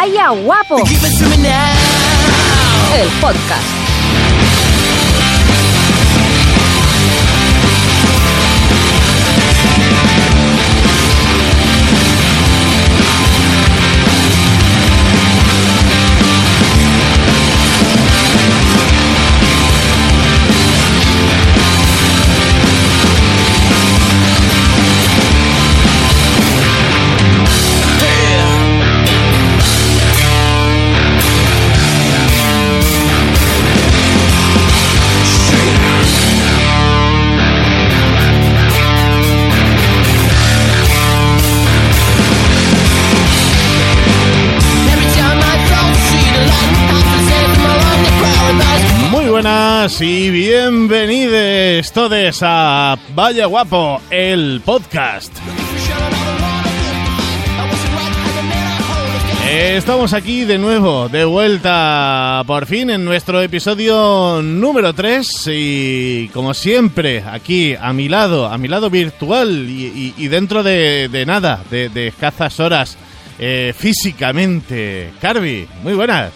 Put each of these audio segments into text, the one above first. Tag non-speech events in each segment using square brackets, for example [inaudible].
Vaya guapo. El podcast. Y bienvenidos todos a Vaya Guapo, el podcast. Estamos aquí de nuevo, de vuelta por fin en nuestro episodio número 3 y como siempre aquí a mi lado, a mi lado virtual y, dentro de, de nada, de, de escasas horas eh, físicamente. Carvi, muy buenas.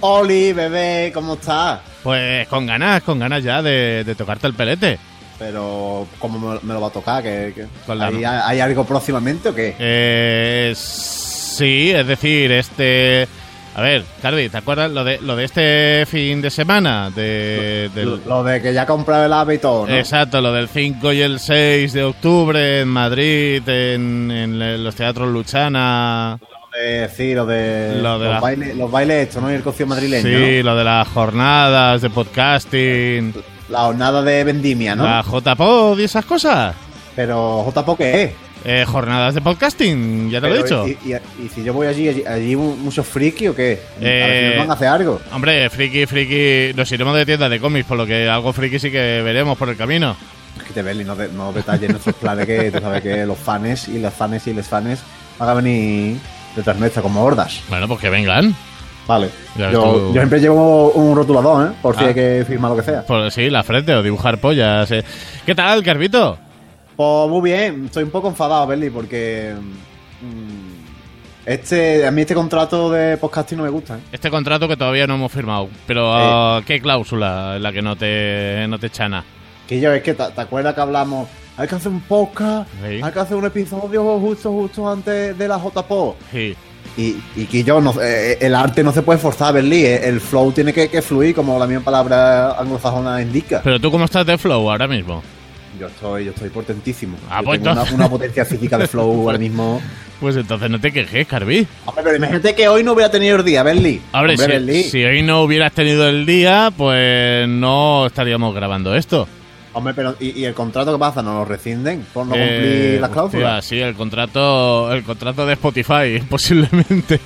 Oli, bebé, ¿cómo estás? Pues con ganas, con ganas ya de, de tocarte el pelete. Pero, ¿cómo me, me lo va a tocar? ¿Que, que- Con la- ¿Hay, hay algo próximamente o qué? Eh, sí, es decir, este... A ver, Carvi, ¿te acuerdas lo de, lo de este fin de semana? De, Lo, lo de que ya comprado el todo, ¿no? Exacto, lo del 5 y el 6 de octubre en Madrid, en, en los teatros Luchana. Eh, sí, lo de, Lo de los, la- bailes, los bailes estos, ¿no? Y el cocio madrileño, Sí, lo de las jornadas de podcasting, ¿no? La jornada de vendimia, ¿no? la JPod y esas cosas. Pero, ¿JPO qué es? Eh, jornadas de podcasting, ya te lo he dicho. Y, y- y si yo voy allí, allí, allí muchos friki o qué? A Eh, si nos van a hacer algo. Hombre, friki, friki, nos iremos de tiendas de cómics, por lo que algo friki sí que veremos por el camino. Es que te ves y no, no detalles nuestros planes que tú sabes que los fans y las fans y les fans van a venir detrás nuestra como hordas. Bueno, pues que vengan. Vale. Yo, siempre llevo un rotulador, ¿eh? Por si Ah. hay que firmar lo que sea. Por, sí, la frente o dibujar pollas. eh. ¿Qué tal, Carvito? Pues muy bien, estoy un poco enfadado, Berli, porque. mm, este, a mí este contrato de podcasting no me gusta, ¿eh? Este contrato que todavía no hemos firmado, pero ah, ¿qué cláusula es la que no te, no te chana? Que yo, es que, ¿te, te acuerdas que hablamos? Hay que hacer un podcast, Sí. hay que hacer un episodio justo, justo antes de la JPO. Sí. Y, y que yo, no, eh, el arte no se puede forzar, Berli, eh, el flow tiene que, que fluir, como la misma palabra anglosajona indica. Pero tú, ¿cómo estás de flow ahora mismo? Yo estoy, yo estoy potentísimo. Ah, Yo pues tengo una, potencia física de flow [laughs] ahora mismo. Pues entonces no te quejes, Carvi. Hombre, pero imagínate que hoy no hubiera tenido el día, Berli. Hombre, Hombre, si, si hoy no hubieras tenido el día, pues no estaríamos grabando esto. Hombre, pero ¿y, y el contrato qué pasa? ¿No lo rescinden por no Eh, cumplir las hostia, cláusulas? sí, el contrato, el contrato de Spotify, [laughs] posiblemente.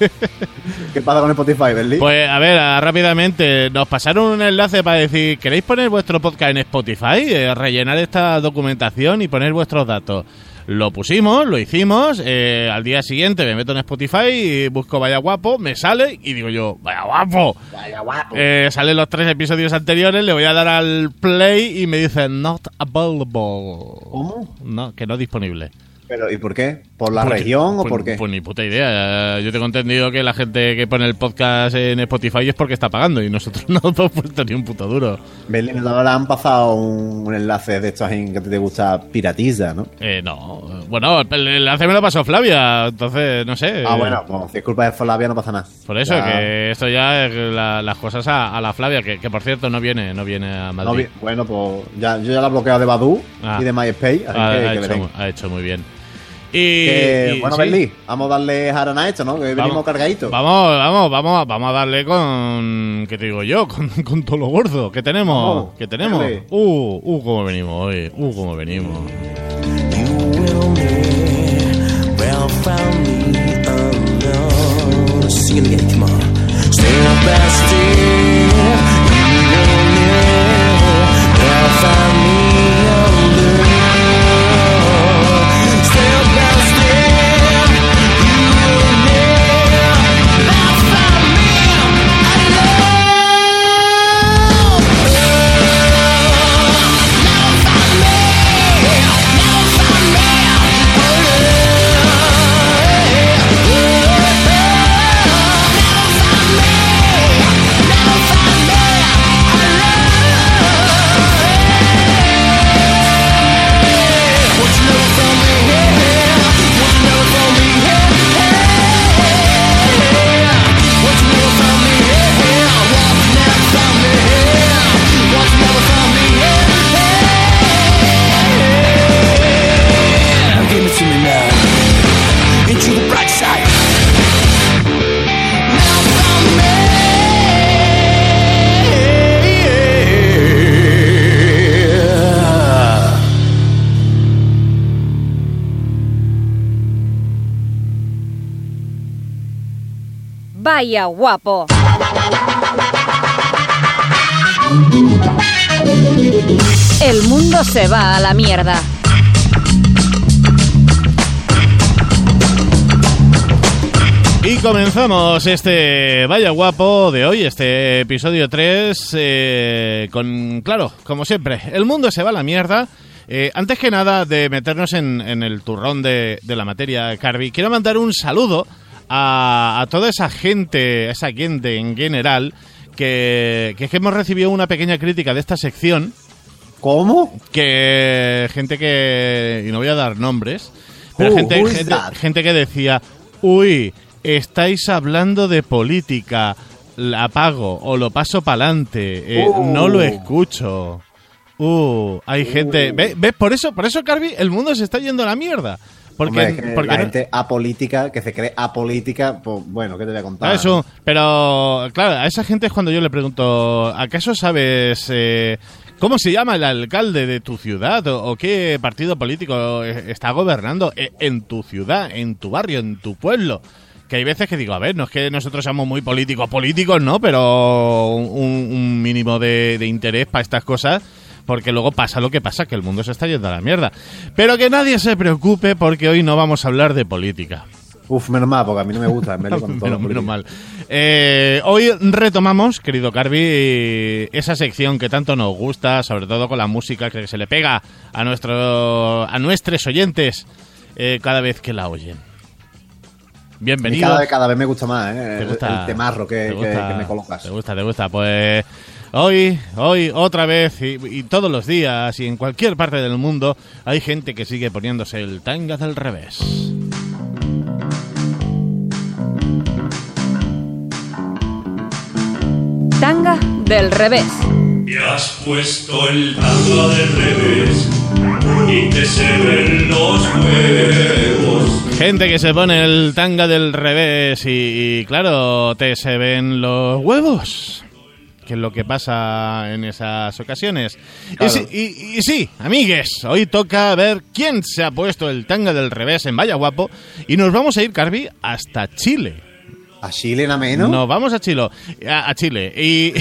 ¿Qué pasa con Spotify, Berli? Pues a ver, ah, rápidamente, nos pasaron un enlace para decir, ¿queréis poner vuestro podcast en Spotify? Eh, rellenar esta documentación y poner vuestros datos. Lo pusimos, lo hicimos, eh, al día siguiente me meto en Spotify y busco Vaya Guapo, me sale y digo yo, Vaya Guapo. Vaya guapo. Eh, salen los tres episodios anteriores, le voy a dar al play y me dice not available. ¿Cómo? No, que no disponible. ¿Pero y por qué? ¿Por la región o pues- por qué? Pues ni puta idea. Yo tengo entendido que la gente que pone el podcast en Spotify es porque está pagando y nosotros [laughs] no hemos puesto ni un puto duro. ¿no te habrán pasado un, un enlace de estos en que te gusta piratiza, no? Eh, no. Bueno, el enlace me lo pasó Flavia, entonces no sé. Ah, bueno, pues si es culpa de Flavia no pasa nada. Por eso, Ya- que esto ya es la- las cosas a, a la Flavia, que, que por cierto no viene, no viene a Madrid. No, bueno, pues ya, yo ya la he bloqueado de Badu Ah. y de MySpace, así que, ha que hecho, ha hecho muy bien. Y, Que, y- bueno, sí. Vamos a darle jarana a esto, ¿no? Que venimos cargaditos. Vamos, vamos, vamos, vamos a darle con. ¿Qué te digo yo? [laughs] Con, con todo lo gordo. ¿Qué tenemos? Vamos, ¿Qué tenemos? dale. Uh, uh, cómo venimos hoy. Uh, cómo venimos. You Guapo. El mundo se va a la mierda. Y comenzamos este Vaya Guapo de hoy, este episodio 3, eh, con, claro, como siempre, el mundo se va a la mierda. Eh, antes que nada de meternos en, el turrón de, de la materia, Carby, quiero mandar un saludo a, a toda esa gente, esa gente en general, que, que es que hemos recibido una pequeña crítica de esta sección, ¿Cómo? que gente que, y no voy a dar nombres, pero gente, gente, gente que decía, uy, estáis hablando de política, la apago o lo paso para adelante, Uh. no lo escucho. Uh, hay gente, ¿ves? ¿ves? Por eso, por eso, Carby, el mundo se está yendo a la mierda. Porque, Hombre, porque la no- gente apolítica, que se cree apolítica, pues bueno, ¿qué te voy a contar? Eso, pero claro, a esa gente es cuando yo le pregunto, ¿acaso sabes eh, cómo se llama el alcalde de tu ciudad o, o qué partido político eh, está gobernando eh, en tu ciudad, en tu barrio, en tu pueblo? Que hay veces que digo, a ver, no es que nosotros seamos muy políticos, políticos, ¿no? Pero un, un mínimo de, de interés para estas cosas, porque luego pasa lo que pasa, que el mundo se está yendo a la mierda. Pero que nadie se preocupe porque hoy no vamos a hablar de política. Uf, menos mal, porque a mí no me gusta. con [laughs] todo menos, menos mal. Eh, hoy retomamos, querido Carby, esa sección que tanto nos gusta, sobre todo con la música que se le pega a nuestro, a nuestros oyentes eh, cada vez que la oyen. Bienvenido. cada vez, cada vez me gusta más, ¿eh? ¿Te El, gusta? el temarro que, ¿Te que- gusta? que me colocas. Te gusta, te gusta. Pues hoy, hoy, otra vez y, y todos los días y en cualquier parte del mundo hay gente que sigue poniéndose el tanga del revés. Tanga del revés. Y has puesto el tanga del revés y te se ven los huevos. Gente que se pone el tanga del revés y, y, claro, te se ven los huevos. Que es lo que pasa en esas ocasiones. Y, Claro. sí, y- y sí, amigues, hoy toca ver quién se ha puesto el tanga del revés en Vaya Guapo. Y nos vamos a ir, Carby, hasta Chile. ¿A Chile nada menos? Nos vamos a Chile, a, a Chile y,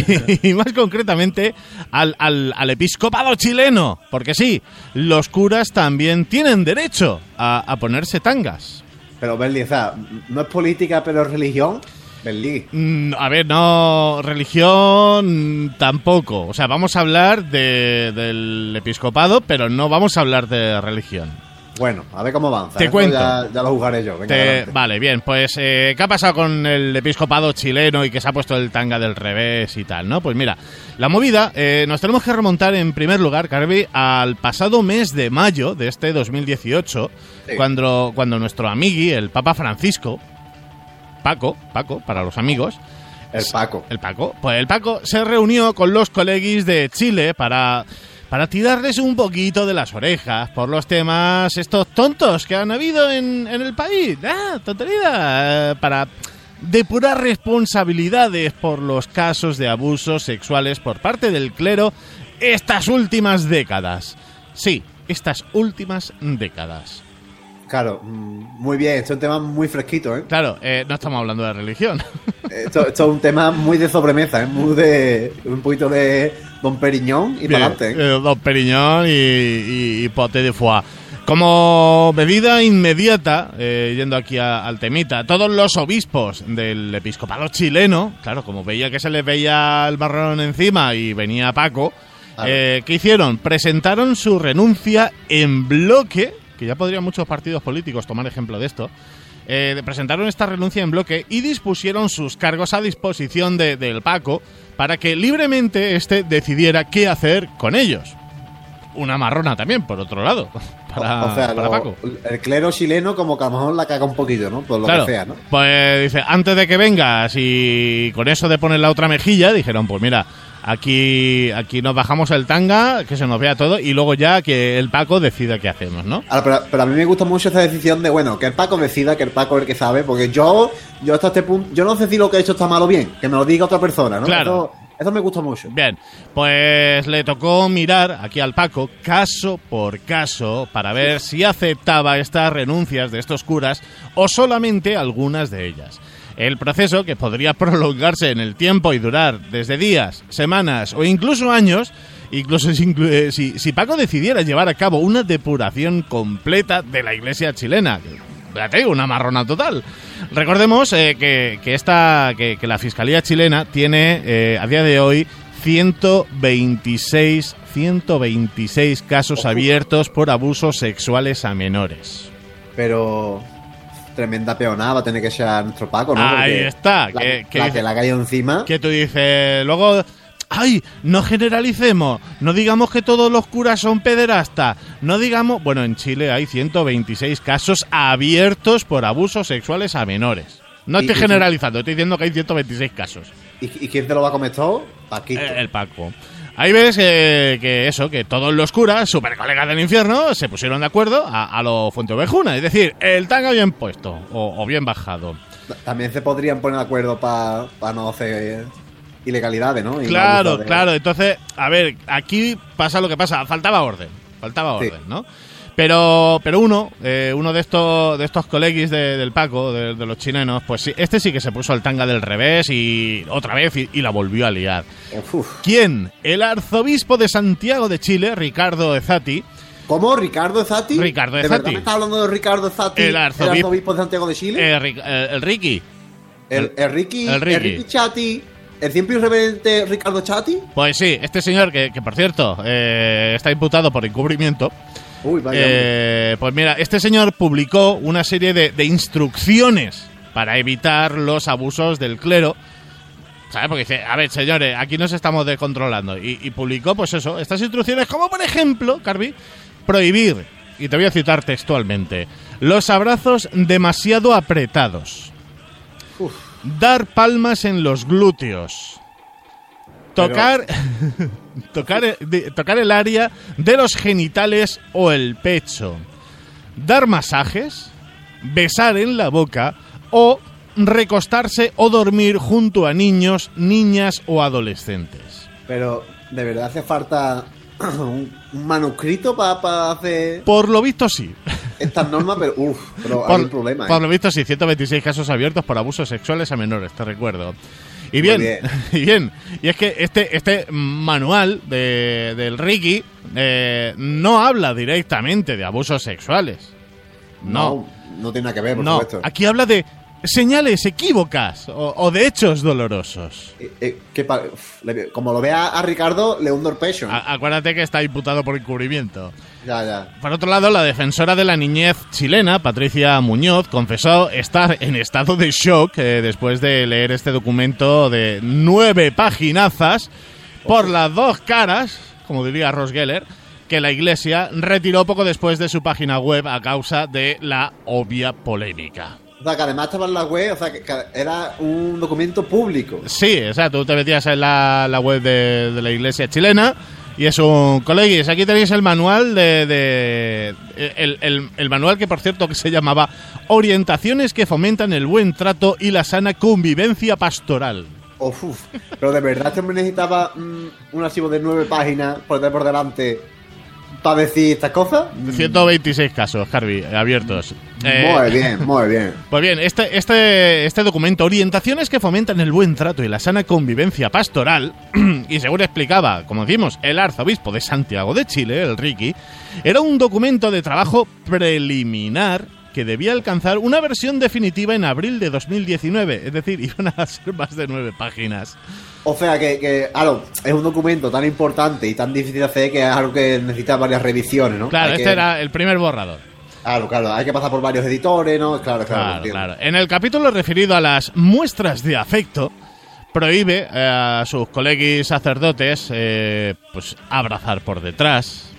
[laughs] y más concretamente al, al- al episcopado chileno, porque sí, los curas también tienen derecho a, a ponerse tangas. Pero, Berli, o sea, no es política, pero es religión. Mm, A ver, no, religión tampoco. O sea, vamos a hablar de- del episcopado, pero no vamos a hablar de religión. Bueno, a ver cómo avanza. Te cuento. Ya, ya lo jugaré yo. Venga, Te- vale, bien, pues eh, ¿qué ha pasado con el episcopado chileno y que se ha puesto el tanga del revés y tal, no? Pues mira, la movida, eh, nos tenemos que remontar en primer lugar, Carby, al pasado mes de mayo de este 2018, Sí. cuando, cuando nuestro amigui, el Papa Francisco, Paco, Paco, para los amigos, El Paco. el Paco. Pues el Paco se reunió con los coleguis de Chile para, para tirarles un poquito de las orejas por los temas estos tontos que han habido en, en el país. Ah, tontería. eh, Para depurar responsabilidades por los casos de abusos sexuales por parte del clero estas últimas décadas. Sí, estas últimas décadas. Claro, mm, muy bien. Esto es un tema muy fresquito, ¿eh? Claro, eh, no estamos hablando de religión. [laughs] Esto, esto es un tema muy de sobremesa, ¿eh? Muy de. Un poquito de Don Periñón y para adelante, ¿eh? Eh, Don Periñón y, y, y pote de foie. Como medida inmediata, eh, yendo aquí a- al temita, todos los obispos del episcopado chileno, claro, como veía que se les veía el marrón encima y venía Paco, eh, ¿qué hicieron? Presentaron su renuncia en bloque, que ya podrían muchos partidos políticos tomar ejemplo de esto, eh, presentaron esta renuncia en bloque y dispusieron sus cargos a disposición de- del Paco para que libremente éste decidiera qué hacer con ellos. Una marrona también, por otro lado, [laughs] para, o sea, para lo- Paco. el clero chileno como que a lo mejor la caga un poquito, ¿no? Por lo Claro, que sea, ¿no? pues dice, antes de que vengas y con eso de poner la otra mejilla, dijeron, pues mira, aquí, aquí nos bajamos el tanga, que se nos vea todo, y luego ya que el Paco decida qué hacemos, ¿no? Ahora, pero, pero a mí me gusta mucho esa decisión de, bueno, que el Paco decida, que el Paco es el que sabe, porque yo, yo hasta este punto, yo no sé si lo que he hecho está mal o bien, que me lo diga otra persona, ¿no? Claro. Eso, eso me gusta mucho. Bien, pues le tocó mirar aquí al Paco caso por caso para ver si aceptaba estas renuncias de estos curas o solamente algunas de ellas. El proceso, que podría prolongarse en el tiempo y durar desde días, semanas o incluso años, incluso si, eh, si, Paco decidiera llevar a cabo una depuración completa de la iglesia chilena. que, Ya te digo, una marrona total. Recordemos eh, que, que, esta, que, que la Fiscalía chilena tiene eh, a día de hoy 126, 126 casos abiertos por abusos sexuales a menores. Pero tremenda peonada va a tener que ser nuestro Paco, ¿no? Ahí Porque está, La que- que la que ha caído encima. Que tú dices, luego, ay, no generalicemos, no digamos que todos los curas son pederastas, no digamos, bueno, en Chile hay 126 casos abiertos por abusos sexuales a menores. No estoy generalizando, estoy diciendo que hay 126 casos. ¿Y, y quién te lo va a comer todo? Paquito. Eh, el Paco. Ahí ves eh, que eso, que todos los curas, super colegas del infierno, se pusieron de acuerdo a, a lo Fuente Ovejuna. Es decir, el tanga bien puesto o, o bien bajado. También se podrían poner de acuerdo para no hacer ilegalidades, ¿no? Y Claro, de- claro. Entonces, a ver, aquí pasa lo que pasa. Faltaba orden. Faltaba Sí. orden, ¿no? Pero, pero uno, eh, uno de estos, de estos colegis de- del Paco, de, de los chilenos, pues sí, este sí que se puso al tanga del revés y otra vez y, y la volvió a liar. Uf. ¿Quién? El arzobispo de Santiago de Chile, Ricardo Ezati, ¿Cómo? ¿Ricardo Zati? Ricardo ¿De Zati. verdad me estás hablando de Ricardo Zati? El arzobispo- de Santiago de Chile? eh, eh, el Ricky. el, el Ricky, el el Ricky. Ricky Chati, el siempre irreverente Ricardo Chati. Pues sí, este señor, que, que por cierto eh, está imputado por encubrimiento, Uy, vaya. Eh, pues mira, este señor publicó una serie de, de instrucciones para evitar los abusos del clero. ¿Sabes? Porque dice, a ver, señores, aquí nos estamos descontrolando. Y, y publicó, pues eso, estas instrucciones, como por ejemplo, Carvi, prohibir, y te voy a citar textualmente, los abrazos demasiado apretados. Uf. Dar palmas en los glúteos. Tocar, [laughs] tocar, de- tocar el área de los genitales o el pecho. Dar masajes. Besar en la boca. O recostarse o dormir junto a niños, niñas o adolescentes. Pero, ¿de verdad hace falta [clears throat] un, manuscrito para hacer Por lo visto sí. estas normas? Pero, uff, pero hay Por, un problema. por ¿eh? lo visto sí, 126 casos abiertos por abusos sexuales a menores, te recuerdo. Y bien, bien. [laughs] y bien, y es que este, este manual de, del Ricky eh, no habla directamente de abusos sexuales. No, no, no tiene nada que ver, por no, supuesto. aquí habla de señales equívocas o, o de hechos dolorosos. Eh, eh, que pa- uf, le- como lo vea a Ricardo, le hundo el pecho. A- acuérdate que está imputado por encubrimiento. Ya, ya. Por otro lado, la defensora de la niñez chilena, Patricia Muñoz, confesó estar en estado de shock eh, después de leer este documento de nueve paginazas por las dos caras, como diría Ross Geller, que la Iglesia retiró poco después de su página web a causa de la obvia polémica. O sea, que además estaba en la web, o sea, que, era un documento público. Sí, o sea, tú te metías en la, la web de, de la iglesia chilena y es un colegis. Aquí tenéis el manual de. de- el, el- el manual que, por cierto, que se llamaba Orientaciones que fomentan el buen trato y la sana convivencia pastoral. Uf. Pero de verdad este hombre necesitaba mm, un archivo de nueve páginas por por delante para decir estas cosas. 126 casos, Harvey, abiertos. Eh, Muy bien, muy bien. [laughs] Pues bien, este, este, este documento, Orientaciones que fomentan el buen trato y la sana convivencia pastoral, [clears throat] y según explicaba, como decimos, el arzobispo de Santiago de Chile, el Ricky, era un documento de trabajo preliminar que debía alcanzar una versión definitiva en abril de 2019, es decir, [laughs] iban a ser más de nueve páginas. O sea que, que, claro, es un documento tan importante y tan difícil de hacer que es algo que necesita varias revisiones, ¿no? Claro, Hay este que- era el primer borrador. Claro, claro, hay que pasar por varios editores, ¿no? Claro, claro. Claro, claro. En el capítulo referido a las muestras de afecto, prohíbe eh, a sus colegis sacerdotes eh, pues abrazar por detrás,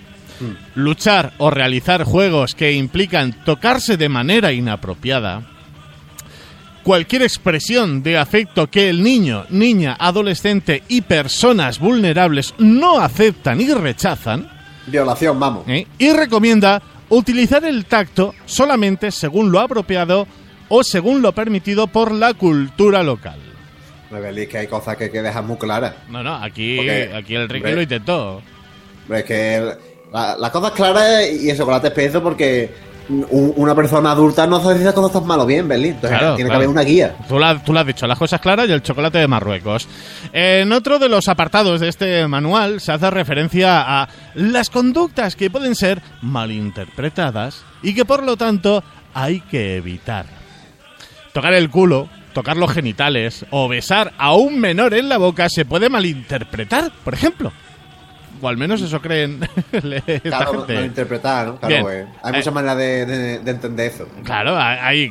luchar o realizar juegos que implican tocarse de manera inapropiada, cualquier expresión de afecto que el niño, niña, adolescente y personas vulnerables no aceptan y rechazan, Violación, vamos. ¿eh? y recomienda utilizar el tacto solamente según lo apropiado o según lo permitido por la cultura local. Rebeli, que hay cosas que hay que dejar muy claras. No, no, aquí, Porque, aquí el Ricky hombre, lo intentó. Pero es que el- la- las cosas claras y el chocolate espeso porque un- una persona adulta no sabe si esas cosas están mal o bien, Berlín. Entonces Claro, tiene claro. que haber una guía. Tú tú lo has dicho, las cosas claras y el chocolate de Marruecos. En otro de los apartados de este manual se hace referencia a las conductas que pueden ser malinterpretadas y que por lo tanto hay que evitar. Tocar el culo, tocar los genitales o besar a un menor en la boca se puede malinterpretar, por ejemplo. O al menos eso creen [laughs] esta Claro, gente. no interpretar, ¿no? Claro, pues, hay Eh. muchas maneras de, de- de entender eso. Claro, ahí,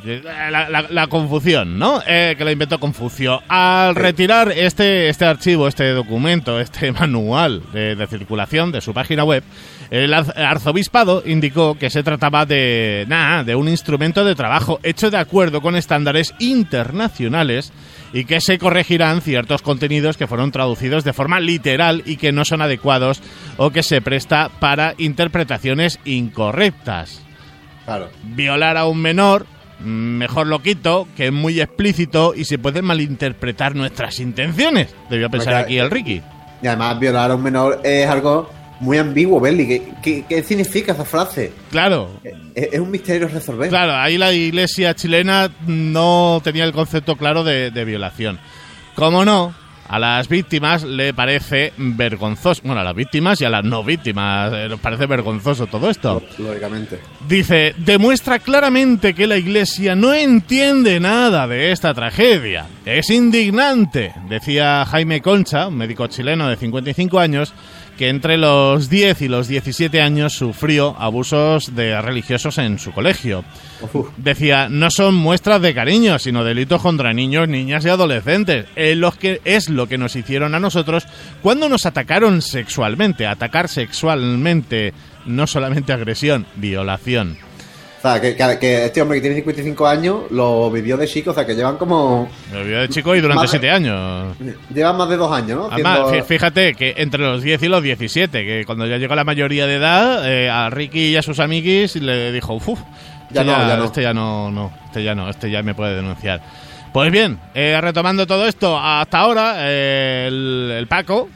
la, la- la confusión, ¿no? Eh, que la inventó Confucio. Al retirar este, este archivo, este documento, este [laughs] manual de, de circulación de su página web, el arz- arzobispado indicó que se trataba de, nada, de un instrumento de trabajo hecho de acuerdo con estándares internacionales y que se corregirán ciertos contenidos que fueron traducidos de forma literal y que no son adecuados o que se presta para interpretaciones incorrectas Claro. violar a un menor, mm, mejor lo quito, que es muy explícito y se pueden malinterpretar nuestras intenciones. Debió pensar Porque- aquí el Ricky. Y además, violar a un menor es algo muy ambiguo, Berli. ¿Qué, qué, qué significa esa frase? Claro, Es, es un misterio resolver. claro, ahí la iglesia chilena no tenía el concepto claro de, de violación. Como no, a las víctimas le parece vergonzoso. Bueno, a las víctimas y a las no víctimas eh, nos parece vergonzoso todo esto. Lógicamente. Dice, demuestra claramente que la Iglesia no entiende nada de esta tragedia. Es indignante, decía Jaime Concha, un médico chileno de 55 años, que entre los 10 y los 17 años sufrió abusos de religiosos en su colegio. Uf. Decía, no son muestras de cariño, sino delitos contra niños, niñas y adolescentes. Es lo que, es lo que nos hicieron a nosotros cuando nos atacaron sexualmente. Atacar sexualmente, no solamente agresión, violación. O sea, que, que- que este hombre que tiene 55 años lo vivió de chico, o sea, que llevan como. Me olvidé de chico y durante Más- siete años. Llevan más de dos años, ¿no? Además, fíjate que entre los 10 y los 17, que cuando ya llegó la mayoría de edad, eh, a Ricky y a sus amiguis le dijo, uff, Ya no, ya no". este ya no, no, este ya no, este ya me puede denunciar. Pues bien, eh, retomando todo esto, hasta ahora eh, el, el Paco,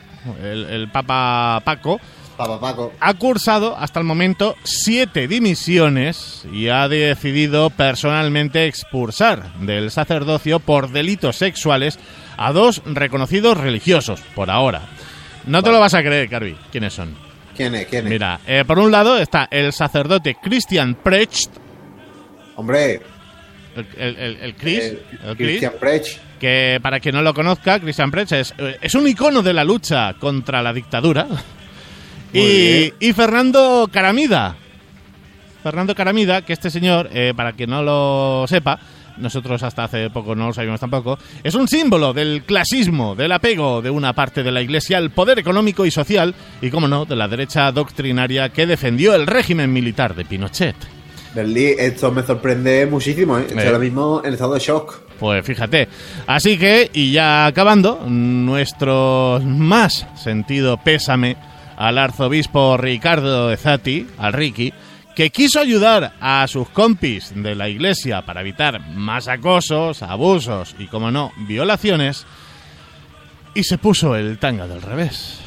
el, el Papa Paco, Paco. ha cursado hasta el momento siete dimisiones y ha decidido personalmente expulsar del sacerdocio por delitos sexuales a dos reconocidos religiosos, por ahora. No te lo vas a creer, Carvi. ¿Quiénes son? ¿Quién es? ¿Quién es? Mira, eh, por un lado está el sacerdote Christian Precht, Hombre, el, el, el- el Chris, el Chris, Christian Prech. que para quien no lo conozca, Christian Precht es, eh, es un icono de la lucha contra la dictadura. Y, Fernando Caramida. Fernando Caramida, que este señor, eh, para quien no lo sepa, nosotros hasta hace poco no lo sabíamos tampoco, es un símbolo del clasismo, del apego de una parte de la Iglesia al poder económico y social y, como no, de la derecha doctrinaria que defendió el régimen militar de Pinochet. Berlí, esto me sorprende muchísimo, ¿eh? Estoy Eh. ahora mismo en estado de shock. Pues fíjate. Así que, y ya acabando, nuestro más sentido pésame al arzobispo Ricardo de Zati, al Ricky, que quiso ayudar a sus compis de la iglesia para evitar más acosos, abusos y, como no, violaciones, y se puso el tanga del revés.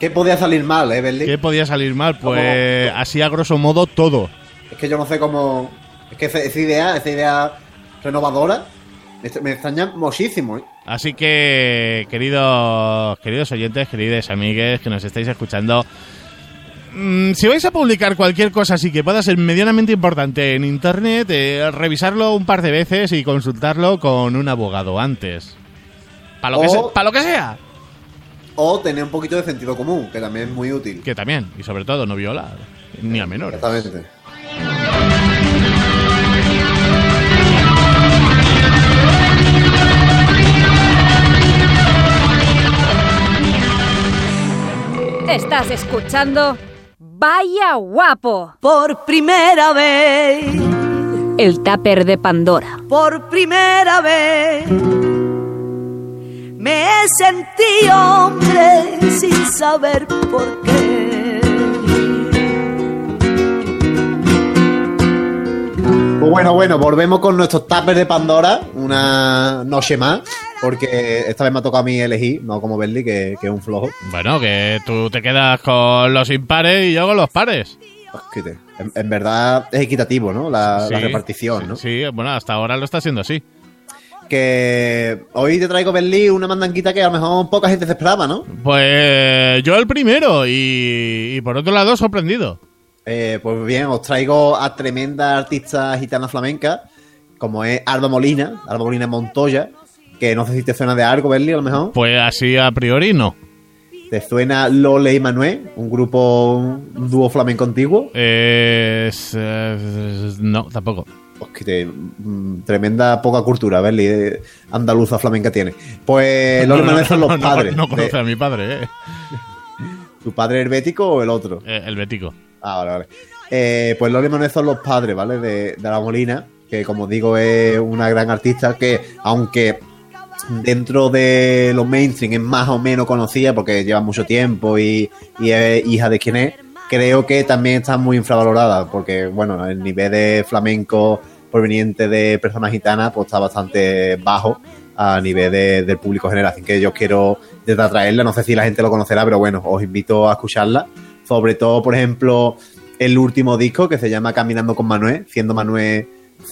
¿Qué podía salir mal, eh? ¿Qué podía salir mal? Pues ¿Cómo? así a grosso modo todo. Es que yo no sé cómo. Es que esa, idea, esa idea renovadora, me- me extraña muchísimo, ¿eh? Así que, queridos, queridos oyentes, queridos amigues que nos estáis escuchando, mm, si vais a publicar cualquier cosa así que pueda ser medianamente importante en internet, eh, revisarlo un par de veces y consultarlo con un abogado antes. Para lo, que O- se- pa' lo que sea. O tener un poquito de sentido común, que también es muy útil. Que también, y sobre todo, no violar, ni a menores. Exactamente. Estás escuchando Vaya guapo, Por primera vez, el tupper de Pandora. por primera vez, me sentí hombre sin saber por qué. Bueno, bueno, volvemos con nuestros tapers de Pandora, una noche más, porque esta vez me ha tocado a mí elegir, no como Berli, que, que es un flojo. Bueno, que tú te quedas con los impares y yo con los pares. Es que te- en, en verdad es equitativo, ¿no? La, la Sí, repartición, sí, ¿no? Sí, bueno, hasta ahora lo está haciendo así. Que hoy te traigo, Berlín, una mandanquita que a lo mejor poca gente se esperaba, ¿no? Pues yo el primero y, y por otro lado sorprendido. Eh, pues bien, os traigo a tremenda artista gitana flamenca, como es Alba Molina, Alba Molina Montoya, que no sé si te suena de algo, Berli, a lo mejor. Pues así a priori no. ¿Te suena Lole y Manuel, un grupo, un dúo flamenco antiguo? Es, eh, no, tampoco. Pues que te- mm, tremenda poca cultura, Berli, eh, andaluza flamenca tiene. Pues [laughs] Lole y Manuel son los no, no, padres. No, conoce de- a mi padre, eh. ¿Tu padre herbético o el otro? Eh, el bético. Ah, vale, vale. Eh, pues Loli Manuel son los padres, ¿vale? De, de la Molina, que como digo es una gran artista que, aunque dentro de los mainstream es más o menos conocida porque lleva mucho tiempo y, y es hija de quien es, creo que también está muy infravalorada porque, bueno, el nivel de flamenco proveniente de personas gitanas pues está bastante bajo a nivel de- del público general. Así que yo quiero desde traerla, no sé si la gente lo conocerá, pero bueno, os invito a escucharla. Sobre todo, por ejemplo, el último disco que se llama Caminando con Manuel, siendo Manuel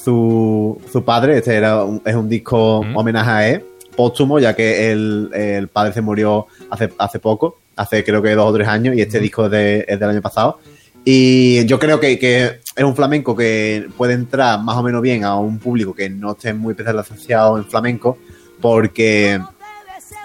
su, su padre. Este era un- es un disco Mm. homenaje a él, póstumo, ya que el, el padre se murió hace, hace poco, hace creo que dos o tres años, y este disco es, de- es del año pasado. Y yo creo que, que es un flamenco que puede entrar más o menos bien a un público que no esté muy especializado en flamenco, porque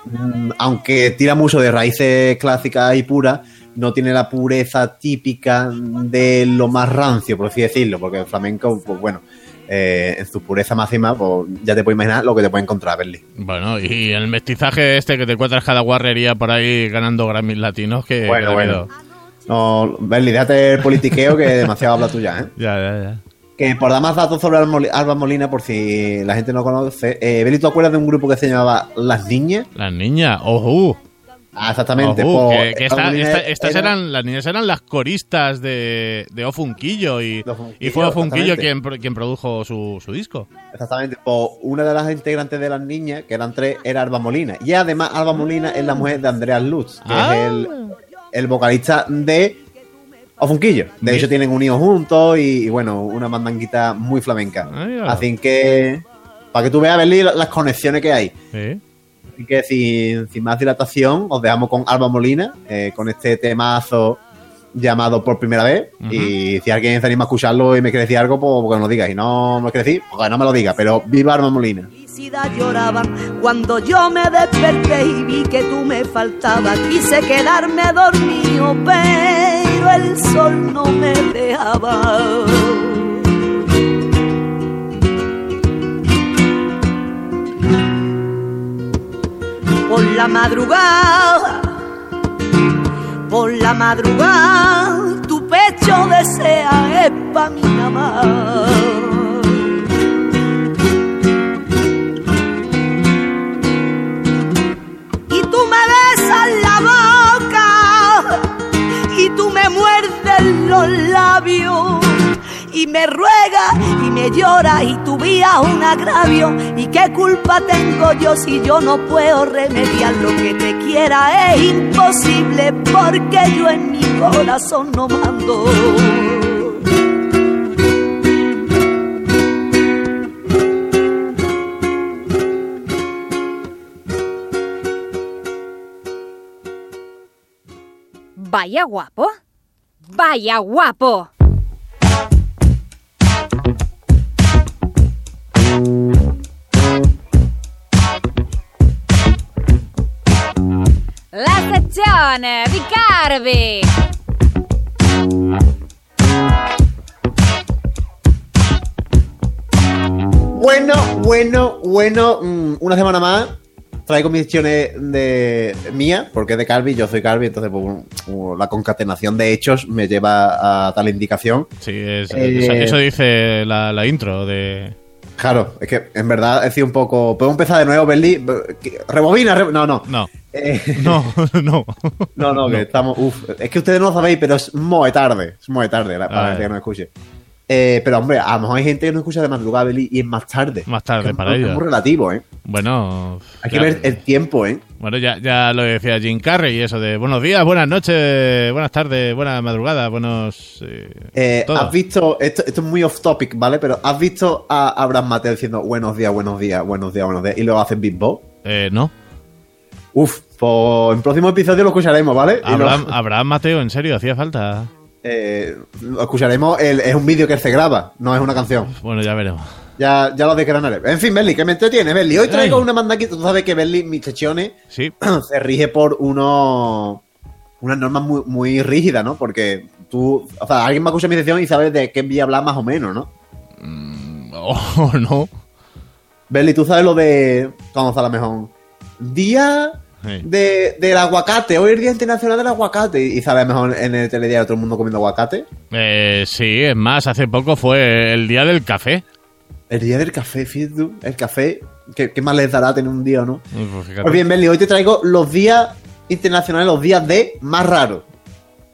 mm, aunque tira mucho de raíces clásicas y puras, no tiene la pureza típica de lo más rancio, por así decirlo, porque el flamenco, pues bueno, eh, en su pureza máxima, pues ya te puedes imaginar lo que te puede encontrar, Berli. Bueno, y el mestizaje este que te encuentras cada guarrería por ahí ganando Grammys latinos que... Bueno, que bueno. No, déjate el politiqueo que demasiado habla tú ya, ¿eh? [laughs] Ya, ya, ya. Que por dar más datos sobre Alba Moli- Alba Molina, por si la gente no conoce, eh, Berli, ¿tú acuerdas de un grupo que se llamaba Las Niñas? Las niñas, ojo. Ah, exactamente. pues, que, que Alba esta- Molina esta- estas era- eran, las niñas eran las coristas de, de Ofunquillo y, fue Ofunquillo quien, pro- quien produjo su, su disco. Exactamente. Pues una de las integrantes de las niñas, que eran tres, era Alba Molina. Y además, Alba Molina es la mujer de Andreas Lutz, que Ah. es el, el vocalista de Ofunquillo. De hecho, tienen un hijo juntos y, y, bueno, una mandanguita muy flamenca. Así que, para que tú veas, las conexiones que hay. Así que sin, sin más dilatación, os dejamos con Alba Molina, eh, con este temazo llamado por primera vez. Ujú. Y si alguien se anima a escucharlo y me quiere decir algo, pues que me lo diga. Y no me lo quiere decir, pues que no me lo diga. Pero viva Alba Molina. lloraban cuando yo me desperté y vi que tú me faltabas. Quise quedarme dormido, pero el sol no me dejaba. Por la madrugada, por la madrugada, tu pecho desea es pa' mi amar. y tú me besas la boca y tú me muerdes los labios y me ruegas y me lloras y tu vida un agravio y qué culpa tengo yo si yo no puedo remediar lo que te quiera es imposible porque yo en mi corazón no mando Vaya guapo. Vaya guapo. Di Carvi. Bueno, bueno, bueno. mm, una semana más. Traigo misiones de mía, porque es de Calvi, yo soy Calvi, entonces pues, la concatenación de hechos me lleva a tal indicación. Sí, es- Eh, eso, eso dice la, la intro de... Claro, es que en verdad he sido un poco. ¿Puedo empezar de nuevo, Berli? Rebobina, re- no, no. No, Eh, no, [laughs] no. no, no, que estamos. Uf, es que ustedes no lo sabéis, pero es muy tarde. Es muy tarde la- para que no escuche. Eh, pero hombre, a lo mejor hay gente que no escucha de madrugada, Berli, y es más tarde. Más tarde es para ellos. Es muy relativo, ¿eh? Bueno... Hay que ver el tiempo, ¿eh? Bueno, ya, ya lo decía Jim Carrey, eso de buenos días, buenas noches, buenas tardes, buenas madrugadas, buenos... eh, Eh. ¿Has visto, esto, esto es muy off topic, ¿vale? Pero ¿has visto a Abraham Mateo diciendo buenos días, buenos días, buenos días, buenos días? Y luego hacen beatbox. Eh, no. Uf, pues en próximo episodio lo escucharemos, ¿vale? Y Abraham, lo, [laughs] Abraham Mateo, en serio, hacía falta. eh, lo escucharemos, el- es un vídeo que él se graba, no es una canción. Bueno, ya veremos. Ya, ya lo desgranaré. En fin, Berli, que me entretiene, Berli. Hoy traigo Ay. una mandaquita. Tú sabes que Berli, mis sesiones, Sí. [clears throat] se rige por unos unas normas muy, muy rígidas, ¿no? Porque tú, o sea, alguien me escucha mi sección y sabes de qué voy a hablar más o menos, ¿no? [laughs] O no. Berli, tú sabes lo de. Vamos a la mejor. Día Sí. de, del aguacate. Hoy es el Día Internacional del Aguacate. Y sabes mejor en el telediario todo el mundo comiendo aguacate. Eh, sí, es más, hace poco fue el día del café. El día del café, fíjate tú. El café. ¿Qué, qué más les dará tener un día o no? Pues. Pues bien, Berli, hoy te traigo los días internacionales, los días de más raros.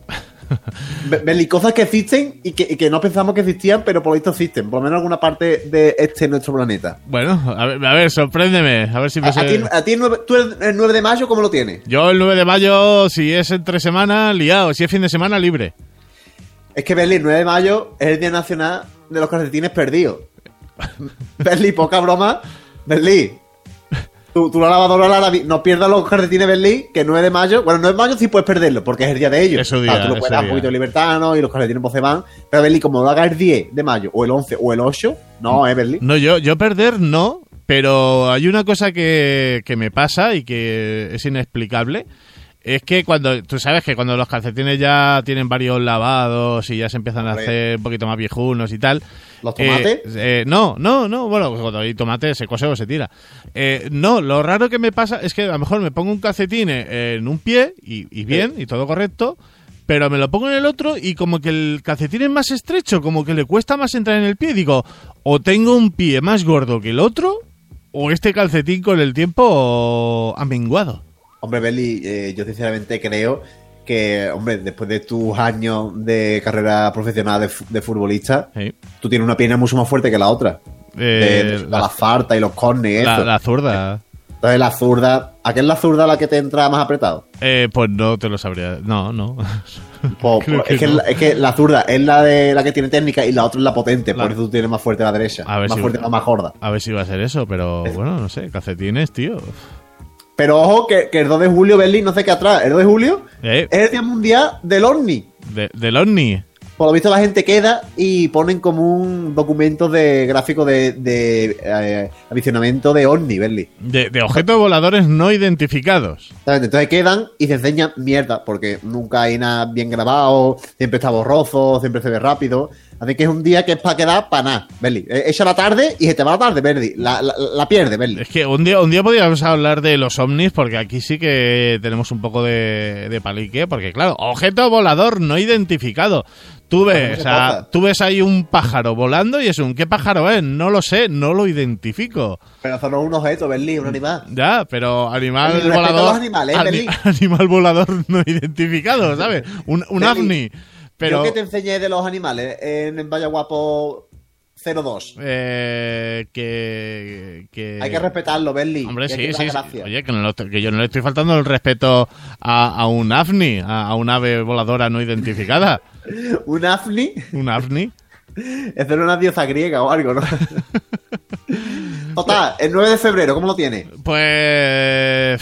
[laughs] Berli, cosas que existen y que, y que no pensamos que existían, pero por lo visto existen. Por lo menos en alguna parte de este nuestro planeta. Bueno, a ver, a ver, sorpréndeme. A ver si me a sé- ti, a ti el nueve- tú el, el 9 de mayo, ¿cómo lo tienes? Yo el 9 de mayo, si es entre semana, liado. Si es fin de semana, libre. Es que Berli, el 9 de mayo es el Día Nacional de los Calcetines Perdidos. Berli, poca broma. Berli, tú, tú la lavadora la lavi- no pierdas los calcetines Berli, que el 9 de mayo, bueno, el 9 de mayo sí puedes perderlo, porque es el día de ellos. Es su O sea, día, tú lo es puedes dar un poquito de libertad, ¿no? Y los calcetines pues se van. Pero Berli, como lo haga el 10 de mayo, o el 11, o el 8, no, eh, Berli. No, yo, yo perder no, pero hay una cosa que, que me pasa y que es inexplicable. Es que cuando, tú sabes que cuando los calcetines ya tienen varios lavados y ya se empiezan a hacer un poquito más viejunos y tal. ¿Los tomates? eh, eh, no, no, no, bueno, cuando hay tomate se cose o se tira. Eh, no, lo raro que me pasa es que a lo mejor me pongo un calcetín eh, en un pie y, y bien, y todo correcto, pero me lo pongo en el otro y como que el calcetín es más estrecho, como que le cuesta más entrar en el pie. Digo, o tengo un pie más gordo que el otro, o este calcetín con el tiempo ha menguado. Hombre, Berli, eh, yo sinceramente creo que, hombre, después de tus años de carrera profesional de, fu- de futbolista, Sí. tú tienes una pierna mucho más fuerte que la otra. Eh, de, de la, la farta y los cornes, la- la zurda. Entonces la zurda, ¿a qué es la zurda la que te entra más apretado? Eh, pues no te lo sabría. No, no. Pues, pues, [laughs] que es, que no. la, es que la zurda es la de la que tiene técnica y la otra es la potente, La- por eso tú tienes más fuerte la derecha. A ver más si- fuerte, más gorda. A ver si va a ser eso, pero bueno, no sé. Calcetines, tío. Pero ojo que, que el 2 de julio, Berlín, no sé qué atrás. El 2 de julio Eh, es el Día Mundial del OVNI. de- del OVNI. Por lo visto la gente queda y ponen como un documento de gráfico de, de eh, avisionamiento de OVNI, Berli. De, de objetos voladores no identificados. Entonces quedan y se enseñan mierda, porque nunca hay nada bien grabado, siempre está borroso, siempre se ve rápido. Así que es un día que es para quedar para nada, Berli. Eh, Echa la tarde y se te va la tarde, Berli. La, la, la pierde, Berli. Es que un día, un día podríamos hablar de los ovnis, porque aquí sí que tenemos un poco de, de palique, porque claro, objeto volador no identificado. Tú ves, o sea, tú ves ahí un pájaro volando y es un ¿qué pájaro es? No lo sé, no lo identifico. Pero son un objeto, Berli, un animal. Ya, pero animal volador. animales, ¿eh, ani- [laughs] animal volador no identificado, ¿sabes? Un, un ovni. Pero. Yo que te enseñé de los animales en Vaya Guapo 02. eh, que, que- Hay que respetarlo, Berli. Hombre, sí, sí. Oye, que, no lo- que yo no le estoy faltando el respeto a, a un AFNI, a, a un ave voladora no identificada. [laughs] Un afni Un AFNI. es de una diosa griega o algo, ¿no? [laughs] Total, el 9 de febrero, ¿cómo lo tienes? Pues.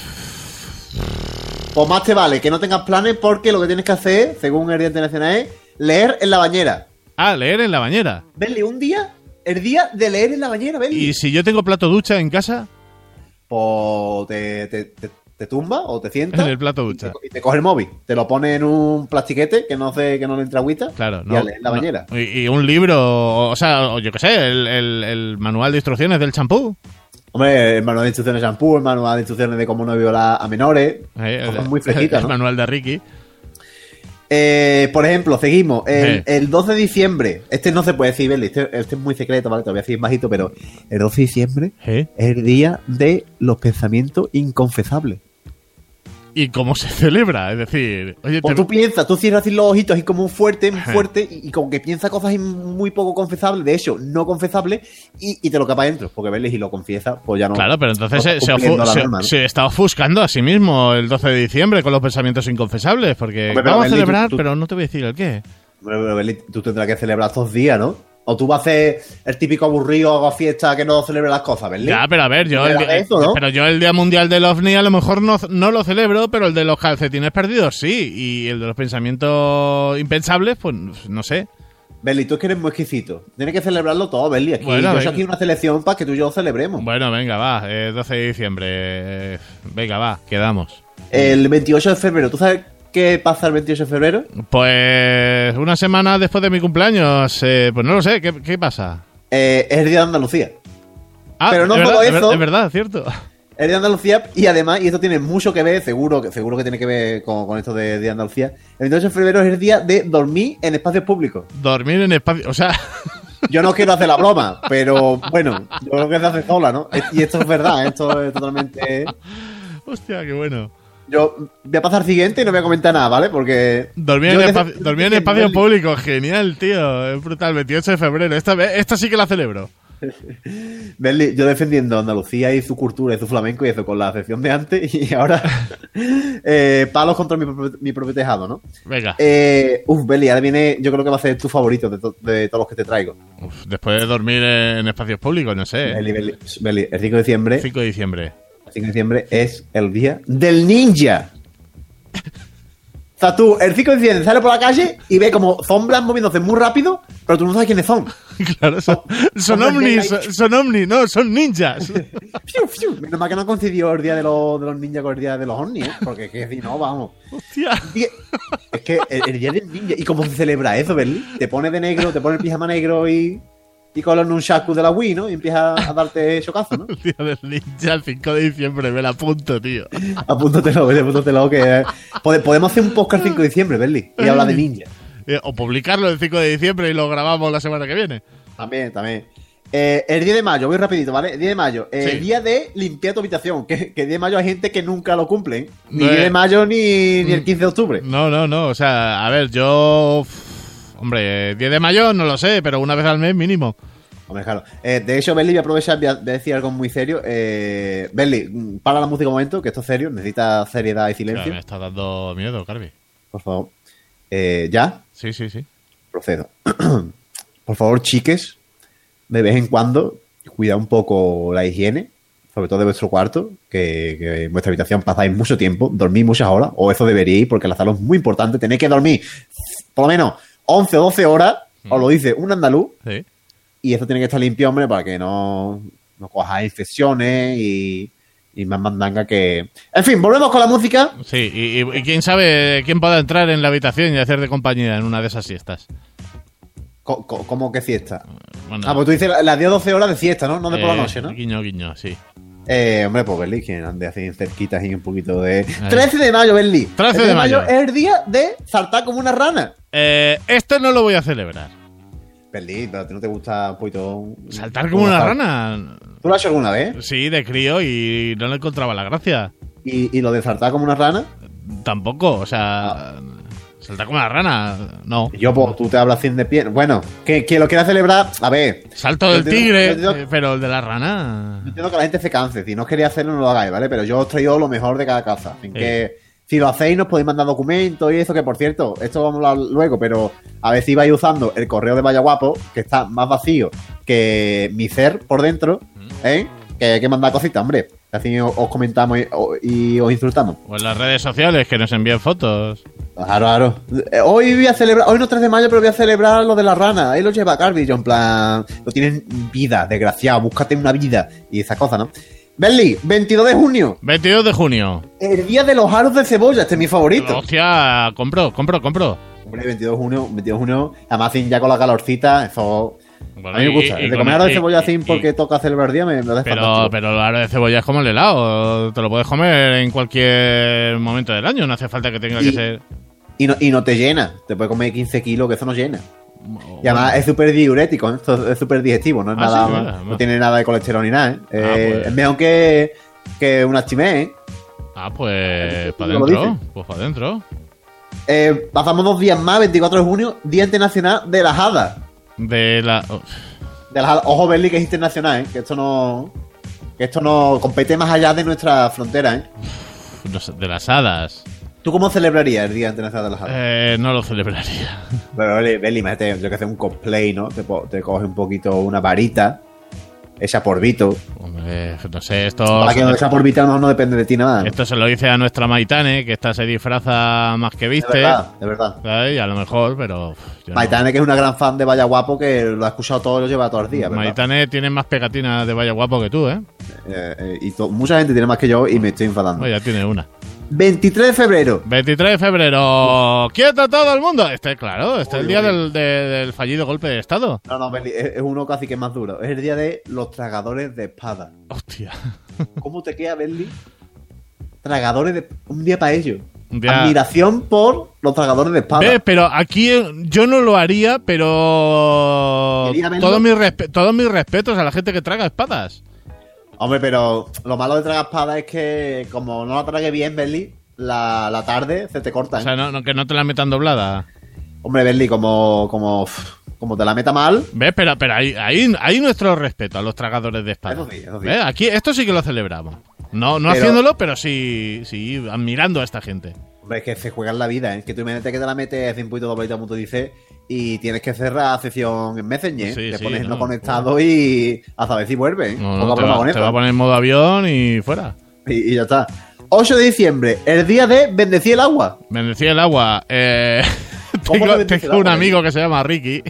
Pues más te vale que no tengas planes porque lo que tienes que hacer, según el Día Internacional, es leer en la bañera. Ah, leer en la bañera. Berli, un día, el día de leer en la bañera, Berli. ¿Y si yo tengo plato ducha en casa? Pues te, te, te- te tumba o te sienta. En el plato y ducha. te, y te coge el móvil. Te lo pone en un plastiquete que no sé, que no le entra agüita. Claro, y no. a leer en la no. bañera. Y, y un libro, o sea, o yo qué sé, el, el- el manual de instrucciones del champú. Hombre, el manual de instrucciones de shampoo, el manual de instrucciones de cómo no violar a menores. Eh, Cosas el- muy fresquitas, El ¿no? manual de Ricky. Eh, por ejemplo, seguimos. El, Eh. el 12 de diciembre. Este no se puede decir, Berli. Este, este es muy secreto, ¿vale? Te lo voy a decir bajito, pero el 12 de diciembre ¿Eh? es el día de los pensamientos inconfesables. Y cómo se celebra. Es decir, oye, Pues te- tú piensas, tú cierras así los ojitos y como un fuerte, muy fuerte, y, y como que piensa cosas muy poco confesables, de hecho, no confesables, y, y te lo capa adentro. Porque Belly, si lo confiesa, pues ya no. Claro, pero entonces no se, ofu- se- norma, ¿no? se está ofuscando a sí mismo el 12 de diciembre con los pensamientos inconfesables, porque Hombre, vamos a tú- celebrar, tú- pero no te voy a decir el qué. Pero, pero, tú tendrás que celebrar estos días, ¿no? O tú vas a hacer el típico aburrido, hago fiesta que no celebre las cosas, Belly. Ya, pero a ver, yo el, Celebra día- eso, ¿no? pero yo el Día Mundial del OVNI a lo mejor no, no lo celebro, pero el de los calcetines perdidos sí, y el de los pensamientos impensables, pues no sé. Belly, tú es que eres muy exquisito. Tienes que celebrarlo todo, Belly. Aquí, Bueno, yo aquí una selección para que tú y yo lo celebremos. Bueno, venga, va, eh, 12 de diciembre, eh, venga, va, quedamos. El 28 de febrero, ¿tú sabes qué pasa el 28 de febrero? Pues una semana después de mi cumpleaños, eh, pues no lo sé, ¿qué, qué pasa? Eh, es el Día de Andalucía. Ah, Pero no es todo verdad, es eso. Es verdad, cierto. El Día de Andalucía, y además, y esto tiene mucho que ver, seguro, que seguro que tiene que ver con, con esto de de Andalucía. El 28 de febrero es el día de dormir en espacios públicos. Dormir en espacio, o sea, [laughs] Yo no quiero hacer la broma, pero bueno, yo creo que se hace sola, ¿no? Y esto es verdad, esto es totalmente. hostia, qué bueno. Yo voy a pasar al siguiente y no voy a comentar nada, ¿vale? Porque. Dormir en, espacio, dormir en público, genial, tío. Es brutal, 28 de febrero. Esta, sí que la celebro. [laughs] Berli, yo defendiendo Andalucía y su cultura y su flamenco y eso con la sección de antes [laughs] y ahora [laughs] eh, palos contra mi, propio- mi propio tejado, ¿no? Venga. Eh, uf, Berli, ahora viene, yo creo que va a ser tu favorito de, to- de todos los que te traigo. Uf, después de dormir en espacios públicos, no sé. Berli, Berli, Berli, el 5 de diciembre, 5 de diciembre. El 5 de diciembre es el día del ninja. O sea, tú, el 5 de diciembre sales por la calle y ves como sombras moviéndose muy rápido, pero tú no sabes quiénes son. [laughs] Claro, son, son ovnis, light. son, son ovnis, no, son ninjas. [laughs] Fiu, fiu. Menos mal que no coincidió el día de los, de los ninjas con el día de los ovnis, ¿eh? Porque que si no, vamos. Hostia. Es que el, el día del ninja. ¿Y cómo se celebra eso, Berli? Te pones de negro, te pones el pijama negro y. Y con los nunchakus de la Wii, ¿no? Y empiezas a darte chocazo, ¿no? [laughs] El día del ninja, el 5 de diciembre, me la apunto, tío. Apúntatelo, Berli, apúntatelo. Que pode- podemos hacer un podcast el 5 de diciembre, Berli. Y hablar de ninja. [laughs] Eh, O publicarlo el 5 de diciembre y lo grabamos la semana que viene. También, también. Eh, el 10 de mayo, voy rapidito, ¿vale? El 10 de mayo, eh, Sí. el día de limpiar tu habitación. Que, que el 10 de mayo hay gente que nunca lo cumplen. Ni No el 10 es- de mayo ni, ni el 15 de octubre. No, no, no. O sea, a ver, yo. Hombre, 10 de mayo no lo sé, pero una vez al mes mínimo. Hombre, claro. Eh, de hecho, Berli, voy a aprovechar voy a decir algo muy serio. Eh, Berli, para la música un momento, que esto es serio, necesita seriedad y silencio. me está dando miedo, Carvi. Por favor. Eh, ¿Ya? Sí, sí, sí. Procedo. [clears throat] Por favor, chiques, de vez en cuando, cuida un poco la higiene, sobre todo de vuestro cuarto, que, que en vuestra habitación pasáis mucho tiempo, dormís muchas horas, o eso deberíais, porque la sala es muy importante, tenéis que dormir por lo menos 11 o 12 horas, os lo dice un andaluz, Sí. y eso tiene que estar limpio, hombre, para que no, no cojas infecciones y, y más mandanga que... En fin, volvemos con la música. Sí, y, y- y quién sabe quién pueda entrar en la habitación y hacer de compañía en una de esas siestas. Co- ¿Cómo que siesta? Bueno, Ah, pues tú dices las 10 o 12 horas de siesta, ¿no? No de por la eh, noche, ¿no? Guiño, guiño, sí. Eh, hombre, pues Berli, que ande así cerquitas y un poquito de... 13 de mayo, Berli. 13 El de mayo. es el día de saltar como una rana. Eh, esto no lo voy a celebrar. Berli, pero a ti no te gusta un poquito... ¿Saltar como una rana? ¿Tú lo has hecho alguna vez? Sí, de crío y no le encontraba la gracia. ¿Y, y lo de saltar como una rana? Tampoco, o sea... Saltar como una rana, no. Yo, pues, tú te hablas sin de pie. Bueno, que, que lo quiera celebrar... A ver, Salto del tigre, eh, pero el de la rana... Yo entiendo que la gente se canse. Si no queréis hacerlo, no lo hagáis, ¿vale? Pero yo os traigo lo mejor de cada casa. Así que si lo hacéis, nos podéis mandar documentos y eso, que por cierto, esto vamos a hablar luego, pero a ver si vais usando el correo de Vaya Guapo, que está más vacío que mi ser por dentro, ¿eh? Que hay que mandar cositas, hombre. Así os, os comentamos y, os insultamos. O en las redes sociales que nos envíen fotos. Claro, claro. Eh, Hoy voy a celebrar, hoy no es 3 de mayo, pero voy a celebrar lo de la rana. Ahí lo lleva Carby, yo en plan, no tienen vida, desgraciado, búscate una vida y esas cosas, ¿no? Berli, 22 de junio, 22 de junio. el día de los aros de cebolla, este es mi favorito. Hostia, compro, compro, compro. Hombre, 22 de junio, 22 de junio, además ya con la calorcita, eso... Bueno, a mí me gusta, y- de comer aros de y- cebolla y- porque toca celebrar el día me, me parece Pero, fantástico. pero el aro de cebolla es como el helado. Te lo puedes comer en cualquier momento del año. No hace falta que tenga que ser. Y no, y no te llena, te puedes comer 15 kilos, que eso no llena. Y además es súper diurético, ¿eh? Es súper digestivo, no es Ah, nada, sí, no, tiene nada de colesterol ni nada, ¿eh? Eh, Ah, pues. Es mejor que, que una chimé, ¿eh? Ah, pues para adentro. Pues para adentro. Eh, pasamos dos días más, 24 de junio, Día Internacional de las Hadas. De la. De las. Ojo, Berli, que es internacional, ¿eh? Que esto no. Que esto no compete más allá de nuestra frontera, ¿eh? de las hadas. ¿Tú cómo celebrarías el Día Internacional de las Hadas? Eh, no lo celebraría. Pero, Berli, Berli, imagínate, yo que hacer un cosplay, ¿no? Te, te coges un poquito una varita, esa polvito. Hombre, no sé, esto. Para que esa polvita no, no depende de ti nada. ¿no? Esto se lo dice a nuestra Maitane, que esta se disfraza más que De viste. verdad, de verdad. ¿sabes? Y a lo mejor, pero. yo no. Maitane, que es una gran fan de Vaya Guapo, que lo ha escuchado todo y lo lleva todos los días, ¿verdad? Maitane tiene más pegatinas de Vaya Guapo que tú, ¿eh? Eh, eh, y mucha gente tiene más que yo y me estoy enfadando. Pues ya tiene una. 23 de febrero. 23 de febrero. ¡Quieto todo el mundo! Este, claro, este es el día del, de- del fallido golpe de Estado. No, no, Berli, es, es uno casi que más duro. Es el día de los tragadores de espada. Hostia. ¿Cómo te queda, Berli? Tragadores de... Un día para ellos. Admiración por los tragadores de espada. Ve, pero aquí eh, yo no lo haría, pero. Quería verlo. Todos mis, respe- todos mis respetos a la gente que traga espadas. Hombre, pero lo malo de tragar espada es que como no la trague bien, Berli, la, la tarde se te corta. O ¿eh? sea, no, no- que no te la metan doblada. Hombre, Berli, como, como, como te la meta mal, ¿Ves? Pero, pero ahí, ahí, ahí nuestro respeto a los tragadores de espadas. Eso sí, eso sí. ¿Ves? Aquí esto sí que lo celebramos. No, no Pero- haciéndolo, pero sí, sí admirando a esta gente. hombre, es que se juega en la vida, ¿eh? Que tú imagínate que te la metes sin punto dobladita, punto dice, y tienes que cerrar sesión en Messenger. Sí, te sí, pones no, no, conectado y a saber si vuelve. ¿eh? No, Poca no, te, va, te a poner en modo avión y fuera. y, y ya está. 8 de diciembre, el día de bendecir el agua. Bendecir el agua. Eh, [laughs] ¿Cómo tengo el un agua, amigo que se llama Ricky,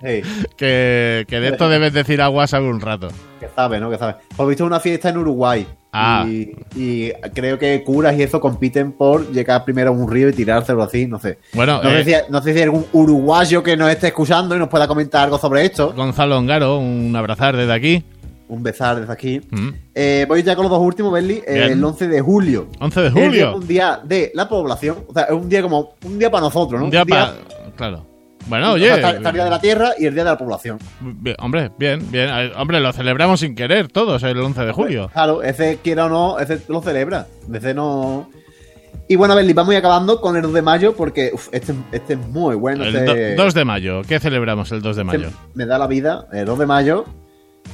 Sí, [laughs] que, que de esto de bendecir agua sabe un rato. que sabe, ¿no? Que sabe. Pues visto una fiesta en Uruguay. Ah. Y, y creo que curas y eso compiten por llegar primero a un río y tirárselo así, no sé. Bueno, No, eh, sé si, no sé si hay algún uruguayo que nos esté escuchando y nos pueda comentar algo sobre esto. Gonzalo Ongaro, un abrazar desde aquí. Un besar desde aquí. Mm. Eh, voy ya con los dos últimos, Berli. Eh, el 11 de julio. 11 de Es día- julio. un día de la población. O sea, es un día como. Un día para nosotros, ¿no? Un día para. Claro. Bueno, o oye. sea, está, está el día de la tierra y el día de la población. bien, hombre, bien, bien. Hombre, lo celebramos sin querer todos el 11 de julio. Claro, ese quiera o no, ese lo celebra. Ese no. Y bueno, Berli, vamos a acabando con el 2 de mayo porque uf, este, este es muy bueno. El este- do- 2 de mayo. ¿Qué celebramos el 2 de este mayo? me da la vida. El 2 de mayo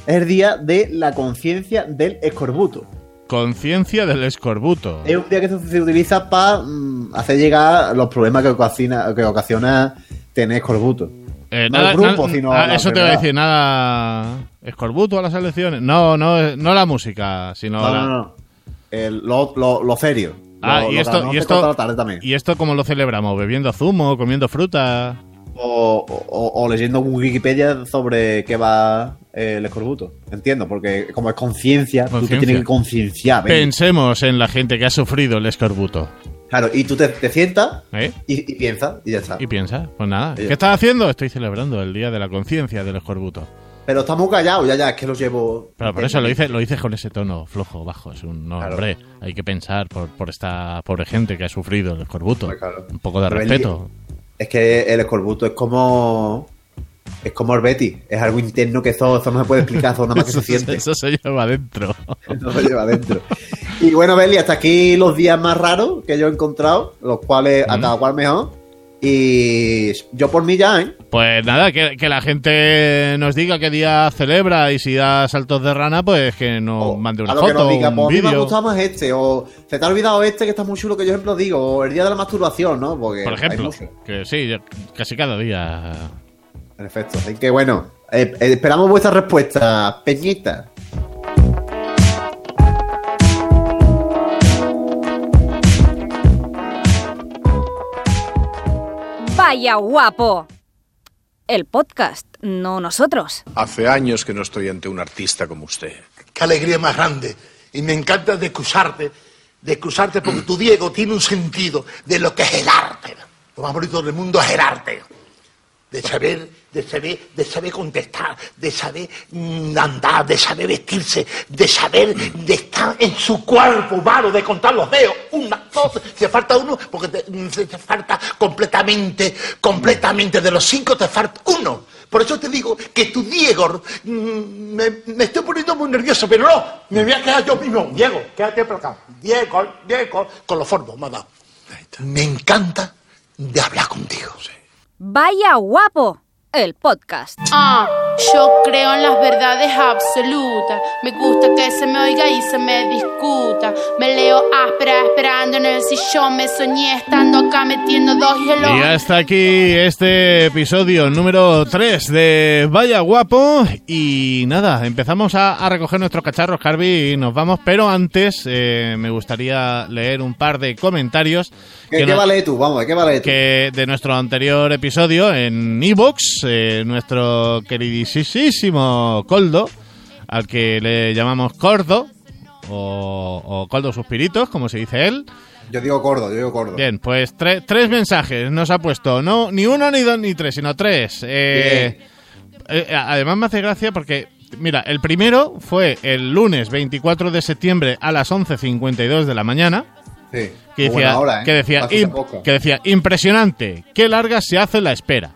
es el día de la conciencia del escorbuto. Conciencia del escorbuto. Es un día que se, utiliza para hacer llegar los problemas que ocasiona, que ocasiona tener escorbuto. Eh, no nada, el grupo, sino ah, la eso te voy a decir, nada. ¿Escorbuto a las elecciones? No, no, no la música, sino No, la- no, no. El- lo, lo- lo serio. Ah, Lo- y esto, y esto, y esto cómo lo celebramos, bebiendo zumo, comiendo fruta. O, o- o leyendo Wikipedia sobre qué va eh, el escorbuto. Entiendo, porque como es conciencia, tú te tienes que concienciar. ¿ves? Pensemos en la gente que ha sufrido el escorbuto. Claro, y tú te, te sientas ¿eh? y, y piensas y ya está. Y piensa, pues nada. ¿Qué estás haciendo? Estoy celebrando el día de la conciencia del escorbuto. Pero estamos callados, ya, ya, es que lo llevo. Pero por eso lo dices lo dices con ese tono flojo, bajo. Es un no, Claro. hombre. Hay que pensar por, por esta pobre gente que ha sufrido el escorbuto. Claro. Un poco de respeto. Es que el escorbuto es como. Es como el Betty. Es algo interno que eso, eso no se puede explicar, eso nada más que se siente. Eso se lleva adentro. No lo lleva adentro. Y bueno, Beli, hasta aquí los días más raros que yo he encontrado, los cuales a cada cual mejor. Y yo por mí ya, ¿eh? Pues nada, que, que la gente nos diga qué día celebra y si da saltos de rana, pues que nos O mande una a lo que nos diga, un pues a mí me ha gustado más este, o se te ha olvidado este que está muy chulo que yo ejemplo digo, o el día de la masturbación, ¿no? Porque Por ejemplo, que sí, casi cada día. En efecto. Así que bueno, eh, esperamos vuestra respuesta, Peñita. Vaya guapo. El podcast, no nosotros. Hace años que no estoy ante un artista como usted. Qué alegría más grande. Y me encanta de excusarte, de excusarte porque tu Diego tiene un sentido de lo que es el arte. Lo más bonito del mundo es el arte. De saber, de saber, de saber contestar, de saber mm, andar, de saber vestirse, de saber de estar en su cuerpo humano, de contar los dedos. Una, dos, te falta uno, porque te, mm, te- falta completamente, completamente, de los cinco te falta uno. Por eso te digo que tu Diego, mm, me, me estoy poniendo muy nervioso, pero no, me voy a quedar yo mismo. Diego, quédate por acá. Diego, Diego, con los fondos, mamá. Me encanta de hablar contigo. Vaya guapo, el podcast. Ah, yo creo en las verdades absolutas. Me gusta que se me oiga y se me discuta. Me leo áspera esperando en el sillón. Me soñé estando acá metiendo dos hielos. Y hasta aquí este episodio número 3 de Vaya Guapo. Y nada, empezamos a, a recoger nuestros cacharros, Carby, y nos vamos. Pero antes eh, me gustaría leer un par de comentarios ¿Qué, que qué nos- vale tú? Vamos, ¿qué vale tú? que de nuestro anterior episodio en Evox, eh, nuestro queridísimo Coldo, al que le llamamos Cordo, o, o Coldo Suspiritos, como se dice él. Yo digo gordo, yo digo gordo. Bien, pues tre- tres mensajes nos ha puesto, no ni uno, ni dos, ni tres, sino tres. Eh, eh, además me hace gracia porque, mira, el primero fue el lunes 24 de septiembre a las 11.52 de la mañana. Sí. Que decía, hora, ¿eh? que, decía, que decía, impresionante, qué larga se hace la espera.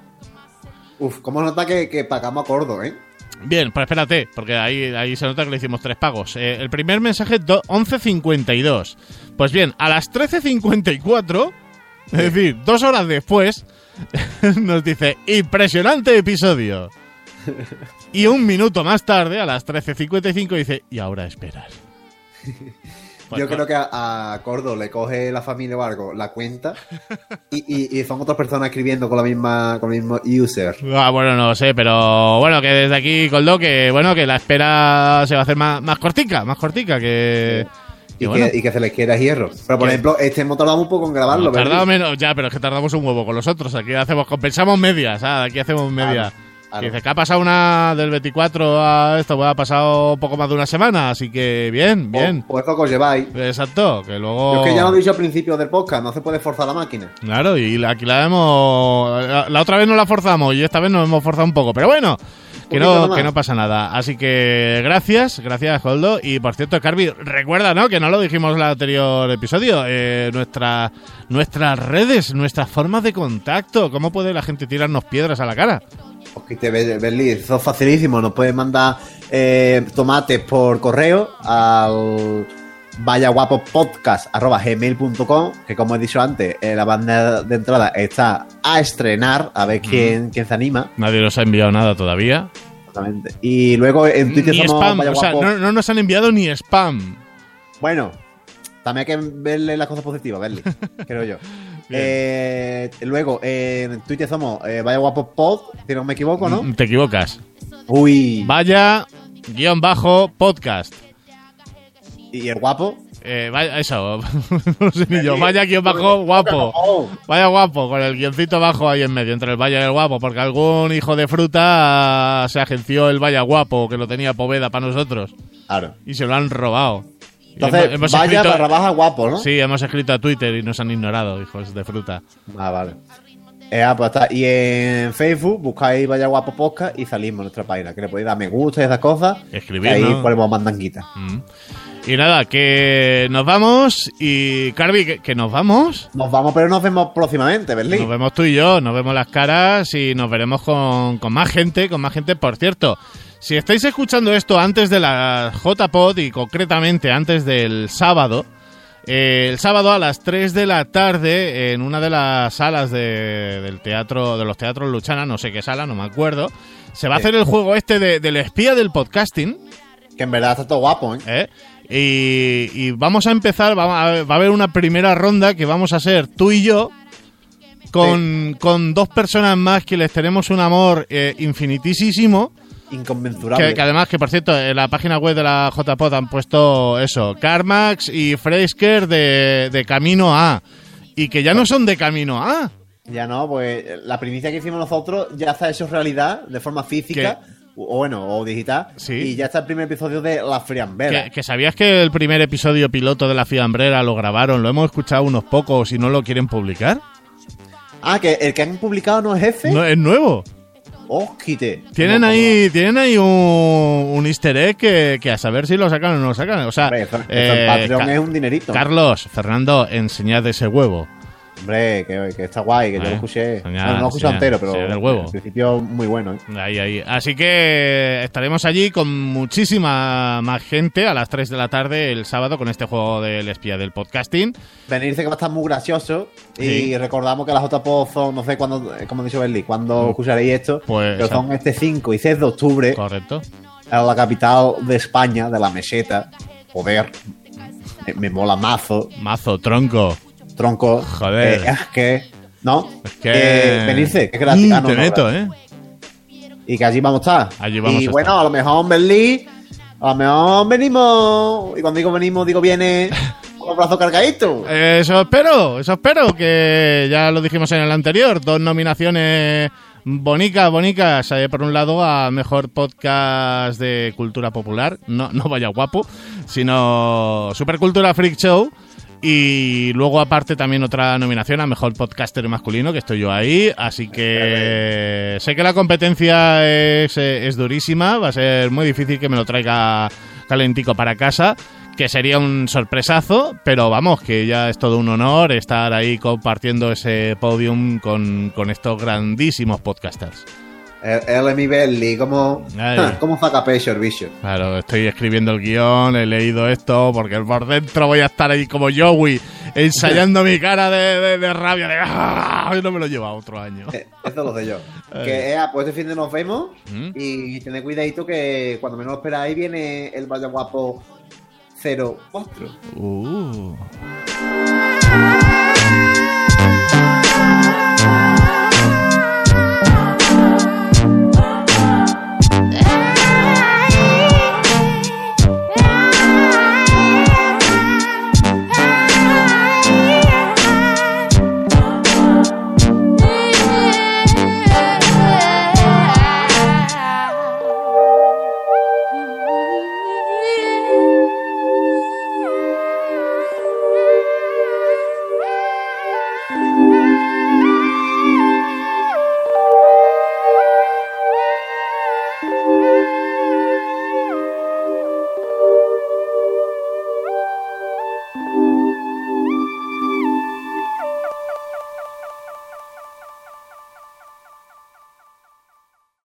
Uf, ¿cómo nota que, que pagamos a gordo, eh? Bien, pues espérate, porque ahí, ahí se nota que le hicimos tres pagos. Eh, el primer mensaje, do- 11.52. Pues bien, a las 13.54, es decir, dos horas después, [laughs] nos dice, impresionante episodio. [laughs] Y un minuto más tarde, a las 13.55, dice, y ahora esperar. [laughs] Pues Yo no. creo que a, a Cordo le coge la familia o algo la cuenta y, y- y son otras personas escribiendo con la misma con el mismo user. Ah, bueno, no lo sé, pero bueno, que desde aquí, Coldo, que bueno, que la espera se va a hacer más, más cortica, más cortica, que... Y, que, bueno, que, y que se les quiera hierro. Pero por ejemplo, este hemos tardado un poco en grabarlo, Hemos tardado menos, ya, pero es que tardamos un huevo con los otros. Aquí hacemos, compensamos medias, ¿sabes? Aquí hacemos claro. Dice que ha pasado una del 24 a esto, pues ha pasado poco más de una semana, así que bien, bien. Pues poco os lleváis. Exacto, que luego. Yo es que ya lo he dicho al principio del podcast, no se puede forzar la máquina. Claro, y aquí la hemos. La, la otra vez no la forzamos y esta vez nos hemos forzado un poco, pero bueno. Que no, que no pasa nada. Así que gracias, gracias, Holdo. Y por cierto, Carvi, recuerda, ¿no? Que no lo dijimos en el anterior episodio. Eh, nuestra, nuestras redes, nuestras formas de contacto. ¿Cómo puede la gente tirarnos piedras a la cara? Porque te ves, Berli, eso es facilísimo. Nos puedes mandar eh, tomates por correo al vayaguapopodcast.gmail.com que como he dicho antes, eh, la banda de entrada está a estrenar, a ver quién, quién se anima. Nadie nos ha enviado nada todavía. Exactamente. Y luego en Twitter Ni somos spam, o sea, no, no nos han enviado ni spam. Bueno, también hay que verle las cosas positivas, Berli, [laughs] creo yo. Eh, luego, eh, en Twitter somos eh, Vaya Guapo Pod, si no me equivoco, ¿no? Mm, Te equivocas. Uy, Vaya, guion bajo, podcast. y el guapo. Eh, vaya, eso, [laughs] no sé ni yo. Vaya guion bajo, guapo. Vaya guapo, con el guioncito bajo ahí en medio, entre el vaya y el guapo, porque algún hijo de fruta se agenció el vaya guapo, que lo tenía Poveda para nosotros, Claro. y se lo han robado. Entonces, hemos- vaya escrito- barra baja guapo, ¿no? Sí, hemos escrito a Twitter y nos han ignorado, hijos de fruta. Ah, vale. Eh, ah, pues está. Y en Facebook buscáis Vaya Guapo Podcast y salimos en nuestra página. Que le podéis dar me gusta y esas cosas. Escribir, Ahí ¿no? ponemos mandanguita. Mm. Y nada, que nos vamos y Carvi, que, que nos vamos. Nos vamos, pero nos vemos próximamente, Berlín. Nos vemos tú y yo, nos vemos las caras y nos veremos con, con más gente, con más gente. Por cierto, si estáis escuchando esto antes de la JPod y concretamente antes del sábado, eh, el sábado a las 3 de la tarde en una de las salas de- del teatro, de los teatros Luchana, no sé qué sala, no me acuerdo, se va a hacer el juego este de- del espía del podcasting. Que en verdad está todo guapo, ¿eh? ¿eh? Y, y vamos a empezar, va a, va a haber una primera ronda que vamos a ser tú y yo, con, con dos personas más que les tenemos un amor eh, infinitísimo. Inconmensurable. Que, que además, que por cierto, en la página web de la JPod han puesto eso, Carmax y Freisker de, de Camino A. Y que ya no son de Camino A. Ya no, pues la primicia que hicimos nosotros ya está hecho realidad de forma física. O o bueno, o digital. Sí. Y ya está el primer episodio de La Friambera. Que, que sabías que el primer episodio piloto de La Fiambrera lo grabaron, lo hemos escuchado unos pocos y no lo quieren publicar. Ah, que el que han publicado no es jefe. No, es nuevo. ¡Ojite! Tienen ahí, tienen ahí un, un easter egg que, que a saber si lo sacan o no lo sacan. O sea, Hombre, eh, es un dinerito. Carlos, Fernando, enseñad ese huevo. Hombre, que, que está guay, que yo lo escuché. señal, bueno, no lo señal, entero, pero del huevo. al principio muy bueno. ¿eh? Ahí, ahí. Así que estaremos allí con muchísima más gente a las 3 de la tarde el sábado con este juego del espía del podcasting. Venirse que va a estar muy gracioso. Sí. Y recordamos que las JPO son, no sé cuándo, eh, como ha dicho Berli, cuando escucharéis esto. Pues, pero son este 5 y 6 de octubre Correcto. a la capital de España, de la meseta. Joder. Me, me mola mazo. Mazo, tronco. Tronco. Joder. Eh, es que. ¿No? Es que. Eh, venirse, que es gratis. Mm, Ah, no, te no. ¿eh? Y que allí vamos a estar. Allí vamos y a bueno, a lo mejor en Berlín, a lo mejor venimos. Y cuando digo venimos, digo viene [laughs] con los brazos cargaditos. Eso espero, eso espero, que ya lo dijimos en el anterior, dos nominaciones bonicas, bonicas, eh, por un lado a Mejor Podcast de Cultura Popular, no, no vaya guapo, sino Supercultura Freak Show, y luego aparte también otra nominación a Mejor Podcaster Masculino, que estoy yo ahí, así que sé que la competencia es, es durísima, va a ser muy difícil que me lo traiga calentico para casa que sería un sorpresazo, pero vamos, que ya es todo un honor estar ahí compartiendo ese podium con, con estos grandísimos podcasters. Él él es mi. Ay. ¿Cómo pecho el bicho? Claro, estoy escribiendo el guion, he leído esto, porque por dentro voy a estar ahí como Joey, ensayando mi cara de, de- de rabia, de ¡ah! no me lo lleva otro año. Eh, Eso lo sé yo. [laughs] Que eh, pues este fin de nos vemos. ¿Mm? Y tened cuidadito que cuando menos lo esperáis viene el Vaya Guapo 04. Uh.